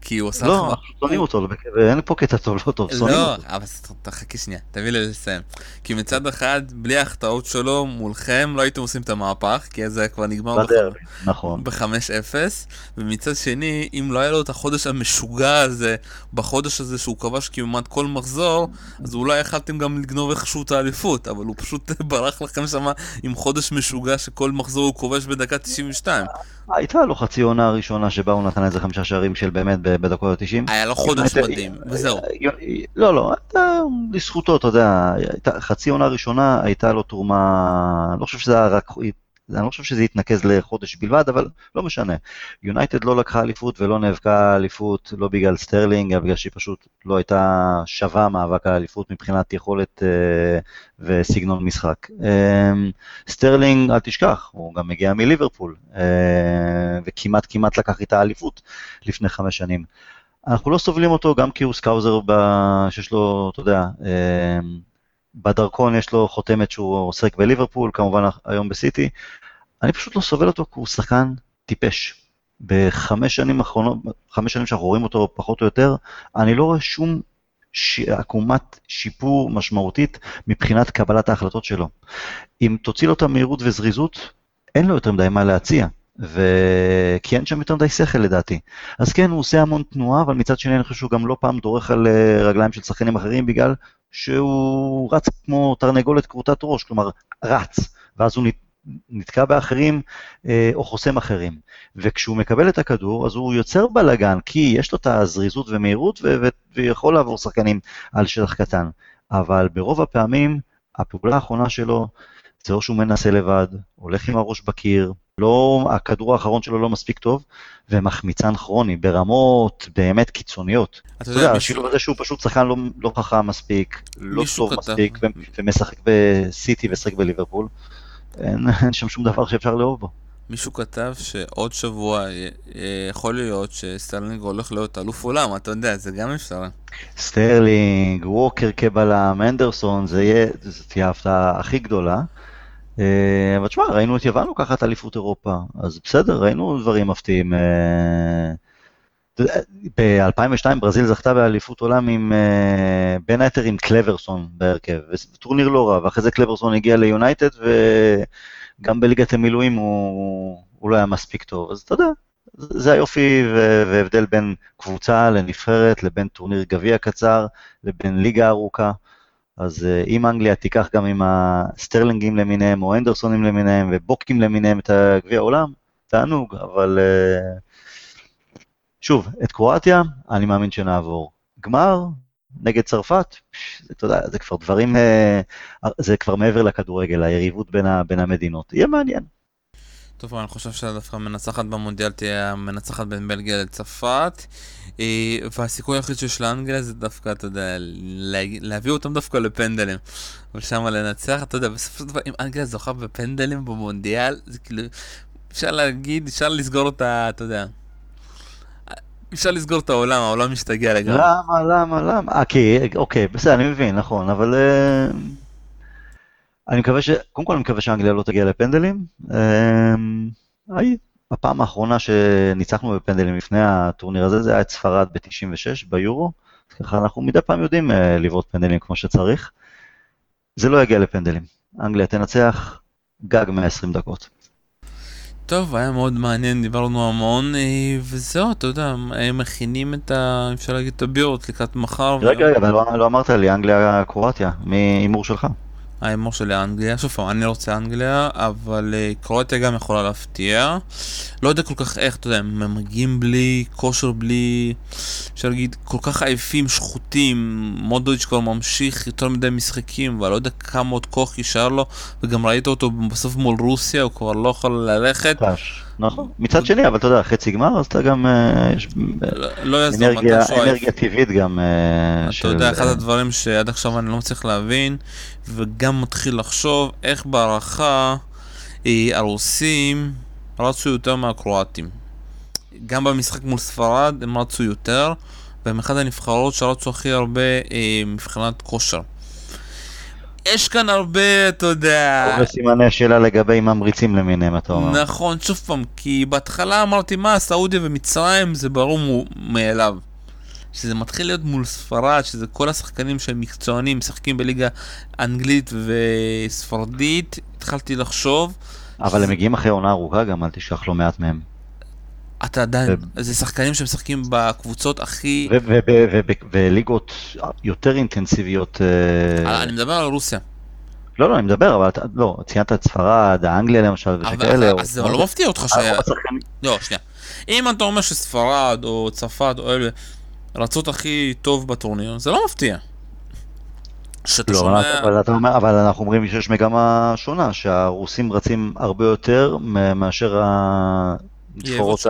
כי הוא עושה לא, לך... לא, שונאים אותו, אין פה קטע טוב, לא טוב, שונאים לא, אותו. לא, אבל תחכי שנייה, תביא לי לסיים. כי מצד אחד, בלי ההחטאות שלו מולכם, לא הייתם עושים את המהפך, כי זה כבר נגמר בדרבי, נכון. ב-5-0, ומצד שני, אם לא היה לו את החודש המשוגע הזה, בחודש הזה שהוא כבש כמעט כל מחזור, אז אולי יכלתם גם לגנוב איכשהו את האליפות, אבל הוא פשוט ברח לכם שם עם חודש משוגע שכל מחזור הוא כובש בדקה 92. הייתה לו חצי עונה ראשונה שבה הוא נתן איזה חמישה שערים של באמת בדקות ה-90. היה לו חודש מדהים, וזהו. לא, לא, לזכותו, אתה יודע, חצי עונה ראשונה הייתה לו תרומה, לא חושב שזה היה רק אני לא חושב שזה יתנקז לחודש בלבד, אבל לא משנה. יונייטד לא לקחה אליפות ולא נאבקה אליפות, לא בגלל סטרלינג, אלא בגלל שהיא פשוט לא הייתה שווה מאבק על אליפות מבחינת יכולת אה, וסגנון משחק. אה, סטרלינג, אל תשכח, הוא גם מגיע מליברפול, אה, וכמעט כמעט לקח איתה אליפות לפני חמש שנים. אנחנו לא סובלים אותו גם כי הוא סקאוזר שיש לו, אתה יודע, אה, בדרכון יש לו חותמת שהוא עסק בליברפול, כמובן היום בסיטי. אני פשוט לא סובל אותו כי הוא שחקן טיפש. בחמש שנים האחרונות, חמש שנים שאנחנו רואים אותו פחות או יותר, אני לא רואה שום ש... עקומת שיפור משמעותית מבחינת קבלת ההחלטות שלו. אם תוציא לו את המהירות וזריזות, אין לו יותר מדי מה להציע. ו... כי אין שם יותר מדי שכל לדעתי. אז כן, הוא עושה המון תנועה, אבל מצד שני אני חושב שהוא גם לא פעם דורך על אה, רגליים של שחקנים אחרים בגלל שהוא רץ כמו תרנגולת כרותת ראש, כלומר רץ, ואז הוא נתקע באחרים אה, או חוסם אחרים. וכשהוא מקבל את הכדור, אז הוא יוצר בלאגן, כי יש לו את הזריזות ומהירות, ויכול לעבור שחקנים על שטח קטן. אבל ברוב הפעמים, הפעולה האחרונה שלו, זה או שהוא מנסה לבד, הולך עם הראש בקיר, לא, הכדור האחרון שלו לא מספיק טוב, ומחמיצן כרוני ברמות באמת קיצוניות. אתה יודע, השילוב הזה שהוא פשוט שחקן לא, לא חכם מספיק, לא טוב. מספיק, ומשחק בסיטי ושחק בליברפול, אין, אין שם שום דבר שאפשר לאהוב בו. מישהו כתב שעוד שבוע יכול להיות שסטרלינג הולך להיות אלוף עולם, אתה יודע, זה גם אפשר. סטרלינג, ווקר כבלם, אנדרסון, זה יהיה, זאת תהיה ההפתעה הכי גדולה. אה, אבל תשמע, ראינו את יוון לוקחת אליפות אירופה, אז בסדר, ראינו דברים מפתיעים. אה, ב-2002 ברזיל זכתה באליפות עולם עם, אה, בין היתר עם קלברסון בהרכב, טורניר לא רע, ואחרי זה קלברסון הגיע ליונייטד, וגם בליגת המילואים הוא, הוא לא היה מספיק טוב, אז אתה יודע, זה היופי והבדל בין קבוצה לנבחרת, לבין טורניר גביע קצר, לבין ליגה ארוכה. אז אה, אם אנגליה תיקח גם עם הסטרלינגים למיניהם, או אנדרסונים למיניהם, ובוקים למיניהם את גביע העולם, תענוג, אבל אה, שוב, את קרואטיה, אני מאמין שנעבור. גמר, נגד צרפת, אתה יודע, זה כבר דברים, אה, זה כבר מעבר לכדורגל, היריבות בין, בין המדינות. יהיה מעניין. טוב, אני חושב שדווקא המנצחת במונדיאל תהיה המנצחת בין בלגיה לצרפת. אה, והסיכוי היחיד שיש לאנגליה זה דווקא, אתה יודע, להביא אותם דווקא לפנדלים. אבל שם לנצח, אתה יודע, בסופו של דבר, אם אנגליה זוכה בפנדלים במונדיאל, זה כאילו, אפשר להגיד, אפשר לסגור אותה, אתה יודע. אפשר לסגור את העולם, העולם משתגע לגמרי. למה, למה, למה? אה, כי, אוקיי, בסדר, אני מבין, נכון, אבל... אני מקווה ש... קודם כל אני מקווה שאנגליה לא תגיע לפנדלים. היי, הפעם האחרונה שניצחנו בפנדלים לפני הטורניר הזה, זה היה את ספרד ב-96 ביורו. ככה אנחנו מדי פעם יודעים אה, לבעוט פנדלים כמו שצריך. זה לא יגיע לפנדלים. אנגליה תנצח גג 120 דקות. טוב, היה מאוד מעניין, דיברנו המון, אה, וזהו, אתה יודע, הם מכינים את ה... אפשר להגיד את הבירות לקראת מחר. רגע, רגע, אבל לא, לא אמרת לי, אנגליה-קרואטיה, מהימור שלך. ההימור שלי אנגליה, שוב פעם, אני רוצה אנגליה, אבל uh, קרואטיה גם יכולה להפתיע. לא יודע כל כך איך, אתה יודע, הם מגיעים בלי כושר, בלי, אפשר להגיד, כל כך עייפים, שחוטים. מודויץ' כבר ממשיך יותר מדי משחקים, ואני לא יודע כמה עוד כוח יישאר לו, וגם ראית אותו בסוף מול רוסיה, הוא כבר לא יכול ללכת. נכון. מצד שני, אבל אתה יודע, חצי גמר, אז אתה גם, אה, יש לא- אנרגיה, טבעית גם אה, אתה. יודע, אחד הדברים שעד עכשיו אני לא מצליח להבין, וגם מתחיל לחשוב איך בהערכה אה, הרוסים רצו יותר מהקרואטים. גם במשחק מול ספרד הם רצו יותר, והם אחד הנבחרות שרצו הכי הרבה אה, מבחינת כושר. יש כאן הרבה, אתה יודע... הרבה סימני שאלה לגבי ממריצים למיניהם, אתה אומר. נכון, שוב פעם, כי בהתחלה אמרתי, מה, סעודיה ומצרים זה ברור מאליו. שזה מתחיל להיות מול ספרד, שזה כל השחקנים שהם מקצוענים, משחקים בליגה אנגלית וספרדית, התחלתי לחשוב, אבל הם מגיעים אחרי עונה ארוכה גם, אל תשכח לא מעט מהם. אתה עדיין, זה שחקנים שמשחקים בקבוצות הכי... וליגות יותר אינטנסיביות. אה, אני מדבר על רוסיה. לא, לא, אני מדבר, אבל אתה, לא, ציינת את ספרד, האנגליה למשל, וכאלה. אז זה לא מפתיע אותך ש... לא, שנייה. אם אתה אומר שספרד או צרפת או אלה רצות הכי טוב בטורניר, זה לא מפתיע. שאתה לא, שומע... אבל- אתה אומר, אבל אנחנו אומרים שיש מגמה שונה, שהרוסים רצים הרבה יותר מאשר הנבחרות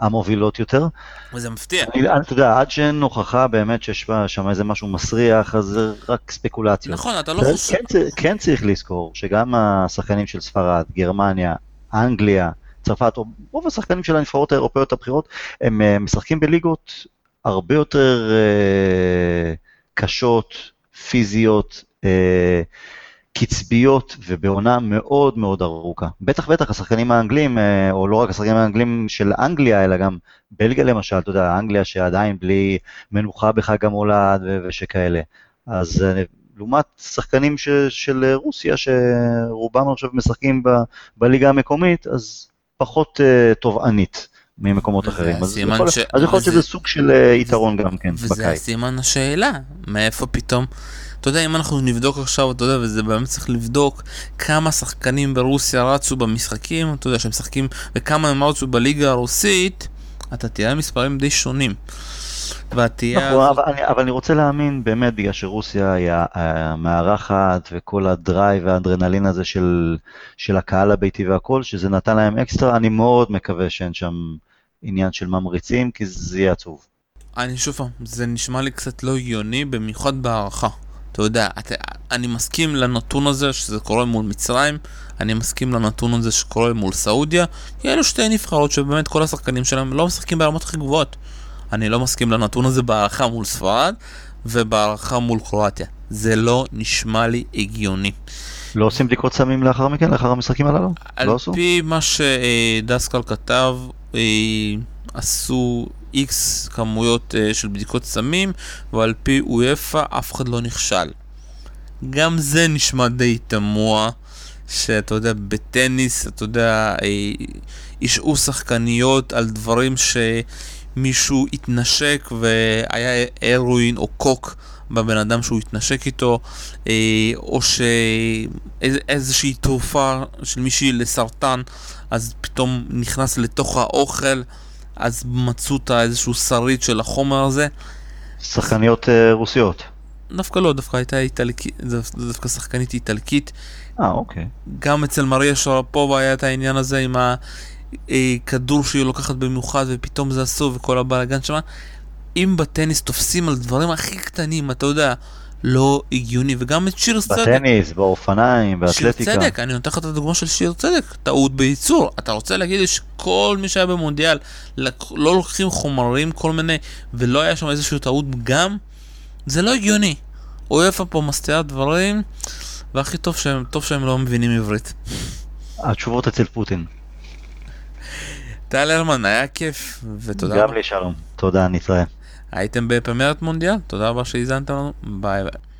המובילות יותר. וזה מפתיע. אני- אני- אתה יודע, עד שאין הוכחה באמת שיש שם איזה משהו מסריח, אז זה רק ספקולציות. נכון, אתה לא כן, חושב... צר- כן צריך לזכור שגם השחקנים של ספרד, גרמניה, אנגליה, צרפת, רוב השחקנים של הנבחרות האירופאיות הבכירות, הם אה, משחקים בליגות הרבה יותר אה, קשות, פיזיות, אה, קצביות ובעונה מאוד מאוד ארוכה. בטח בטח השחקנים האנגלים, אה, או לא רק השחקנים האנגלים של אנגליה, אלא גם בלגיה למשל, אתה יודע, אנגליה שעדיין בלי מנוחה בחג המולד ושכאלה. אז אה, לעומת שחקנים ש, של רוסיה, שרובם חושב משחקים ב, בליגה המקומית, אז פחות uh, תובענית ממקומות וזה אחרים. אז יכול, ש- אז יכול להיות וזה- שזה סוג של uh, יתרון גם כן וזה בקיץ. הסימן השאלה, מאיפה פתאום... אתה יודע, אם אנחנו נבדוק עכשיו, אתה יודע, וזה באמת צריך לבדוק כמה שחקנים ברוסיה רצו במשחקים, אתה יודע, שהם משחקים, וכמה הם רצו בליגה הרוסית, אתה תראה מספרים די שונים. והתהיה... נכון, אבל, אני, אבל אני רוצה להאמין באמת בגלל שרוסיה היא המארחת וכל הדרייב והאדרנלין הזה של, של הקהל הביתי והכל, שזה נתן להם אקסטרה, אני מאוד מקווה שאין שם עניין של ממריצים, כי זה יהיה עצוב. אני שוב פעם, זה נשמע לי קצת לא הגיוני, במיוחד בהארכה. אתה יודע, אתה, אני מסכים לנתון הזה שזה קורה מול מצרים, אני מסכים לנתון הזה שקורה מול סעודיה, כי אלו שתי נבחרות שבאמת כל השחקנים שלהם לא משחקים ברמות הכי גבוהות. אני לא מסכים לנתון הזה בהערכה מול ספרד ובהערכה מול קרואטיה. זה לא נשמע לי הגיוני. לא עושים בדיקות סמים לאחר מכן, לאחר המשחקים הללו? על לא עשו? פי מה שדסקל כתב, אה, עשו איקס כמויות אה, של בדיקות סמים, ועל פי אויפה אף אחד לא נכשל. גם זה נשמע די תמוה, שאתה יודע, בטניס, אתה יודע, אה, השעו שחקניות על דברים שמישהו התנשק והיה הרואין או קוק בבן אדם שהוא התנשק איתו, אה, או שאיזושהי תרופה של מישהי לסרטן, אז פתאום נכנס לתוך האוכל, אז מצאו אותה איזשהו שריד של החומר הזה. שחקניות אה, רוסיות. דווקא לא, דווקא הייתה איטלקית, דווקא שחקנית איטלקית. אה, אוקיי. גם אצל מריה שרפובה היה את העניין הזה עם הכדור שהיא לוקחת במיוחד ופתאום זה אסור וכל הבלאגן שם. אם בטניס תופסים על דברים הכי קטנים, אתה יודע, לא הגיוני, וגם את שיר צדק. בטניס, באופניים, באתלטיקה. שיר צדק, אני נותן לך את הדוגמה של שיר צדק, טעות בייצור. אתה רוצה להגיד לי שכל מי שהיה במונדיאל, לא לוקחים חומרים כל מיני, ולא היה שם איזושהי טעות פגם? זה לא הגיוני. אויפה פה מסתירה דברים, והכי טוב שהם, טוב שהם לא מבינים עברית. התשובות אצל פוטין. טל הרמן, היה כיף, ותודה גם. לי שלום. תודה, נתראה. הייתם בפרמיית מונדיאל, תודה רבה שהאזנתם לנו, ביי ביי.